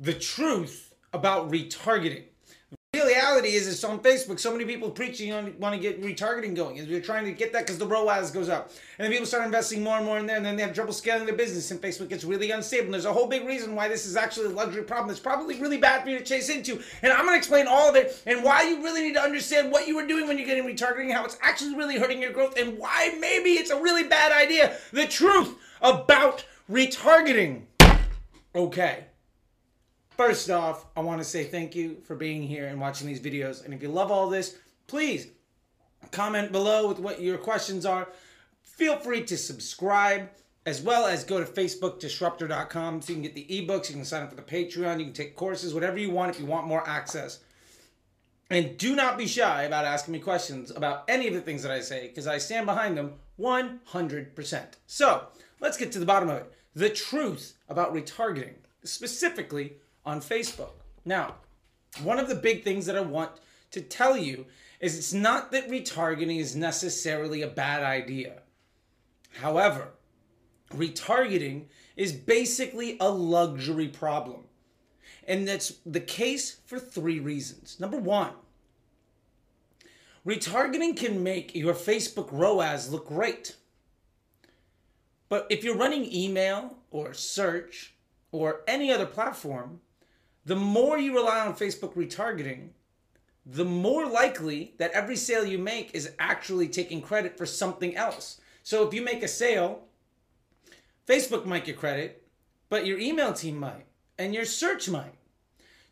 the truth about retargeting. The reality is, it's on Facebook. So many people preaching on want to get retargeting going, and they're trying to get that because the ROAS goes up, and then people start investing more and more in there, and then they have trouble scaling their business, and Facebook gets really unstable. And there's a whole big reason why this is actually a luxury problem that's probably really bad for you to chase into, and I'm going to explain all of it and why you really need to understand what you were doing when you're getting retargeting, how it's actually really hurting your growth, and why maybe it's a really bad idea. The truth about retargeting. Okay. First off, I want to say thank you for being here and watching these videos. And if you love all this, please comment below with what your questions are. Feel free to subscribe as well as go to facebookdisruptor.com so you can get the ebooks, you can sign up for the Patreon, you can take courses, whatever you want if you want more access. And do not be shy about asking me questions about any of the things that I say because I stand behind them 100%. So let's get to the bottom of it. The truth about retargeting, specifically on Facebook. Now, one of the big things that I want to tell you is it's not that retargeting is necessarily a bad idea. However, retargeting is basically a luxury problem. And that's the case for three reasons. Number one, retargeting can make your Facebook ROAS look great. But if you're running email or search or any other platform, the more you rely on Facebook retargeting, the more likely that every sale you make is actually taking credit for something else. So if you make a sale, Facebook might get credit, but your email team might, and your search might.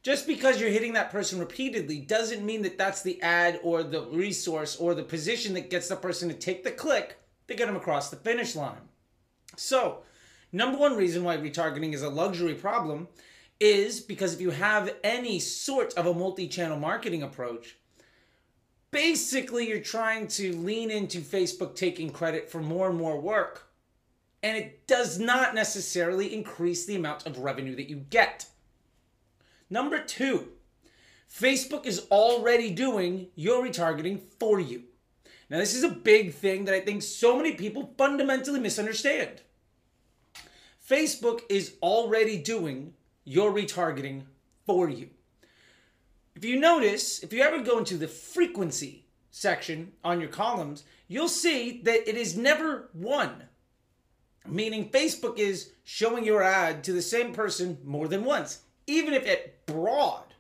Just because you're hitting that person repeatedly doesn't mean that that's the ad or the resource or the position that gets the person to take the click to get them across the finish line. So, number one reason why retargeting is a luxury problem is because if you have any sort of a multi-channel marketing approach, basically you're trying to lean into Facebook taking credit for more and more work. And it does not necessarily increase the amount of revenue that you get. Number two, Facebook is already doing your retargeting for you. Now, this is a big thing that I think so many people fundamentally misunderstand. Facebook is already doing your retargeting for you. If you notice, if you ever go into the frequency section on your columns, you'll see that it is never one. Meaning Facebook is showing your ad to the same person more than once, even if at broad.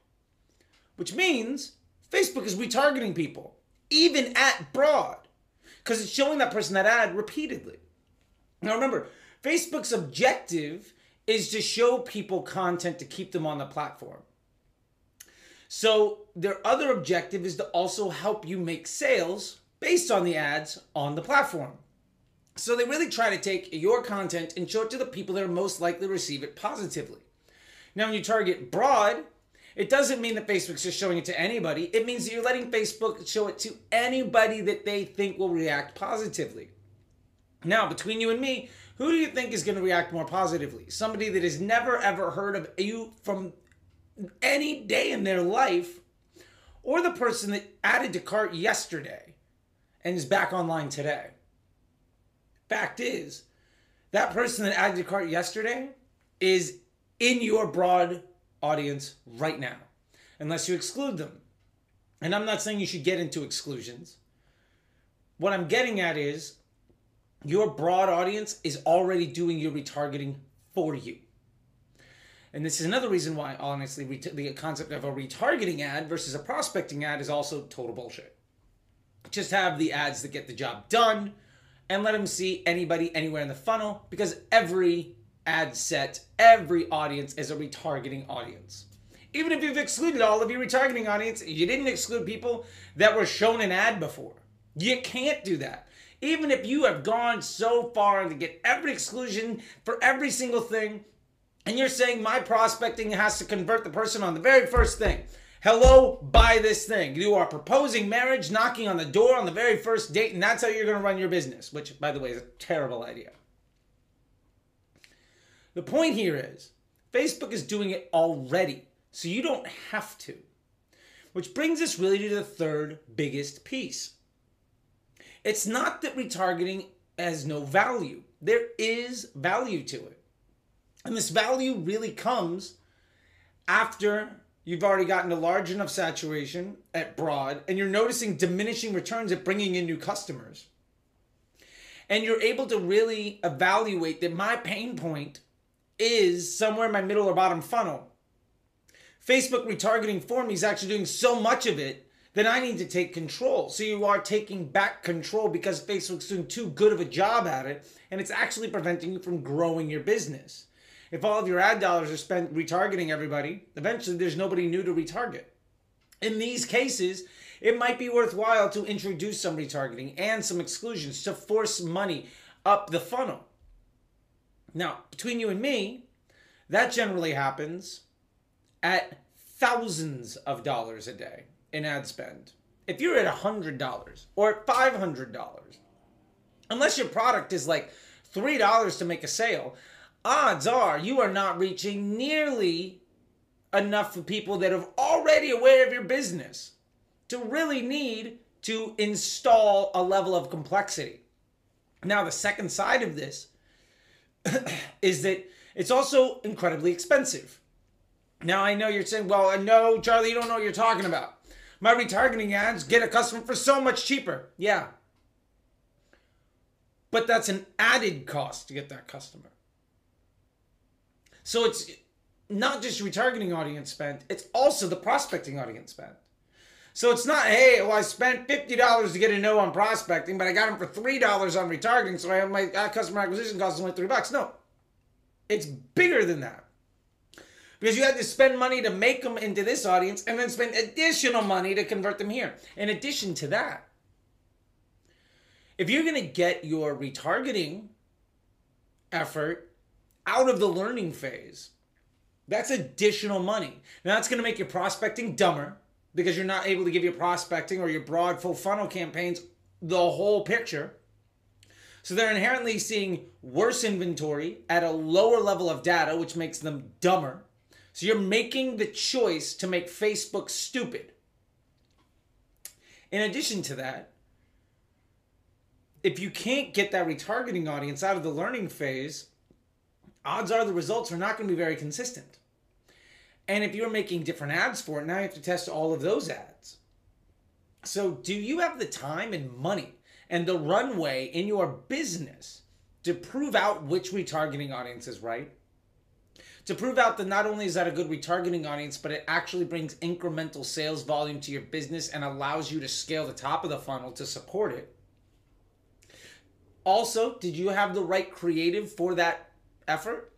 Which means Facebook is retargeting people, even at broad, because it's showing that person that ad repeatedly. Now remember, Facebook's objective is to show people content to keep them on the platform. So their other objective is to also help you make sales based on the ads on the platform. So they really try to take your content and show it to the people that are most likely to receive it positively. Now, when you target broad, it doesn't mean that Facebook's just showing it to anybody. It means that you're letting Facebook show it to anybody that they think will react positively. Now, between you and me, who do you think is going to react more positively? Somebody that has never ever heard of you from any day in their life, or the person that added to cart yesterday and is back online today? Fact is, that person that added to cart yesterday is in your broad audience right now, unless you exclude them. And I'm not saying you should get into exclusions. What I'm getting at is your broad audience is already doing your retargeting for you. And this is another reason why, honestly, the concept of a retargeting ad versus a prospecting ad is also total bullshit. Just have the ads that get the job done and let them see anybody anywhere in the funnel because every ad set, every audience is a retargeting audience. Even if you've excluded all of your retargeting audience, you didn't exclude people that were shown an ad before. You can't do that. Even if you have gone so far to get every exclusion for every single thing, and you're saying my prospecting has to convert the person on the very first thing. Hello, buy this thing. You are proposing marriage, knocking on the door on the very first date, and that's how you're going to run your business, which, by the way, is a terrible idea. The point here is Facebook is doing it already, so you don't have to. Which brings us really to the third biggest piece it's not that retargeting has no value. There is value to it. And this value really comes after you've already gotten a large enough saturation at broad and you're noticing diminishing returns at bringing in new customers and you're able to really evaluate that my pain point is somewhere in my middle or bottom funnel facebook retargeting for me is actually doing so much of it that i need to take control so you are taking back control because facebook's doing too good of a job at it and it's actually preventing you from growing your business if all of your ad dollars are spent retargeting everybody, eventually there's nobody new to retarget. In these cases, it might be worthwhile to introduce some retargeting and some exclusions to force money up the funnel. Now, between you and me, that generally happens at thousands of dollars a day in ad spend. If you're at $100 or at $500, unless your product is like $3 to make a sale, odds are you are not reaching nearly enough for people that are already aware of your business to really need to install a level of complexity. Now, the second side of this is that it's also incredibly expensive. Now, I know you're saying, well, I know, Charlie, you don't know what you're talking about. My retargeting ads get a customer for so much cheaper. Yeah. But that's an added cost to get that customer. So it's not just retargeting audience spent, it's also the prospecting audience spent. So it's not, hey, well, I spent $50 to get a no on prospecting, but I got them for $3 on retargeting, so I have my customer acquisition cost is only three bucks. No, it's bigger than that. Because you had to spend money to make them into this audience and then spend additional money to convert them here. In addition to that, if you're going to get your retargeting effort out of the learning phase. That's additional money. Now that's going to make your prospecting dumber because you're not able to give your prospecting or your broad full funnel campaigns the whole picture. So they're inherently seeing worse inventory at a lower level of data, which makes them dumber. So you're making the choice to make Facebook stupid. In addition to that, if you can't get that retargeting audience out of the learning phase, odds are the results are not going to be very consistent. And if you're making different ads for it, now you have to test all of those ads. So, do you have the time and money and the runway in your business to prove out which retargeting audience is right? To prove out that not only is that a good retargeting audience, but it actually brings incremental sales volume to your business and allows you to scale the top of the funnel to support it. Also, did you have the right creative for that effort?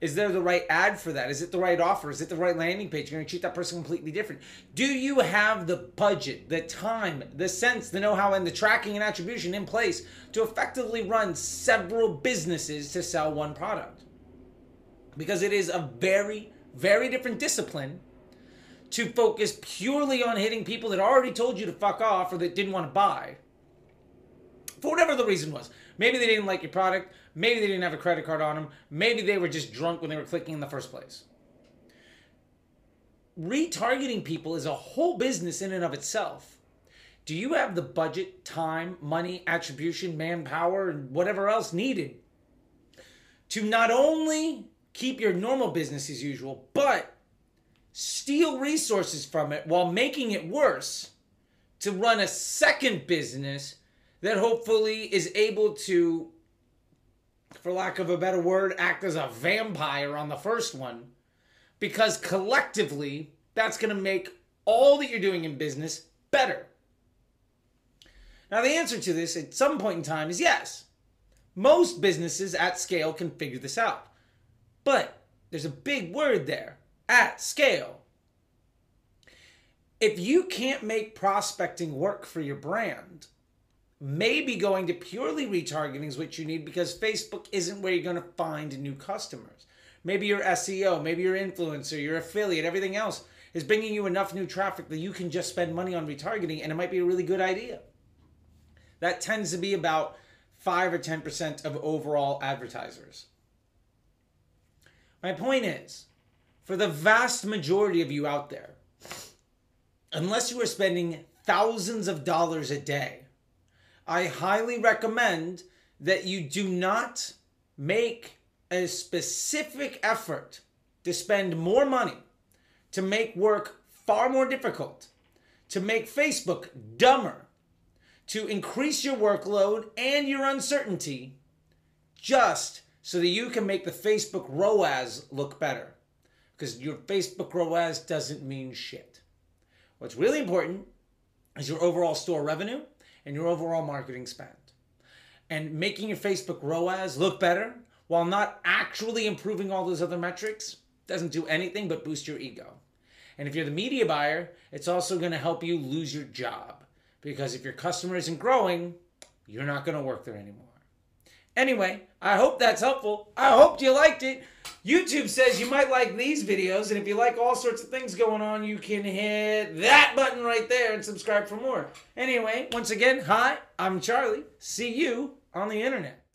Is there the right ad for that? Is it the right offer? Is it the right landing page? You're going to treat that person completely different. Do you have the budget, the time, the sense, the know how, and the tracking and attribution in place to effectively run several businesses to sell one product? Because it is a very, very different discipline to focus purely on hitting people that already told you to fuck off or that didn't want to buy. For whatever the reason was. Maybe they didn't like your product. Maybe they didn't have a credit card on them. Maybe they were just drunk when they were clicking in the first place. Retargeting people is a whole business in and of itself. Do you have the budget, time, money, attribution, manpower, and whatever else needed to not only keep your normal business as usual, but steal resources from it while making it worse to run a second business that hopefully is able to for lack of a better word, act as a vampire on the first one because collectively that's going to make all that you're doing in business better. Now, the answer to this at some point in time is yes. Most businesses at scale can figure this out. But there's a big word there at scale. If you can't make prospecting work for your brand, maybe going to purely retargeting is what you need because Facebook isn't where you're going to find new customers. Maybe your SEO, maybe your influencer, your affiliate, everything else is bringing you enough new traffic that you can just spend money on retargeting and it might be a really good idea. That tends to be about 5 or 10% of overall advertisers. My point is, for the vast majority of you out there, unless you are spending thousands of dollars a day I highly recommend that you do not make a specific effort to spend more money to make work far more difficult, to make Facebook dumber, to increase your workload and your uncertainty, just so that you can make the Facebook ROAS look better. Because your Facebook ROAS doesn't mean shit. What's really important is your overall store revenue and your overall marketing spend. And making your Facebook ROAS look better while not actually improving all those other metrics doesn't do anything but boost your ego. And if you're the media buyer, it's also going to help you lose your job because if your customer isn't growing, you're not going to work there anymore. Anyway, I hope that's helpful. I hope you liked it. YouTube says you might like these videos, and if you like all sorts of things going on, you can hit that button right there and subscribe for more. Anyway, once again, hi, I'm Charlie. See you on the internet.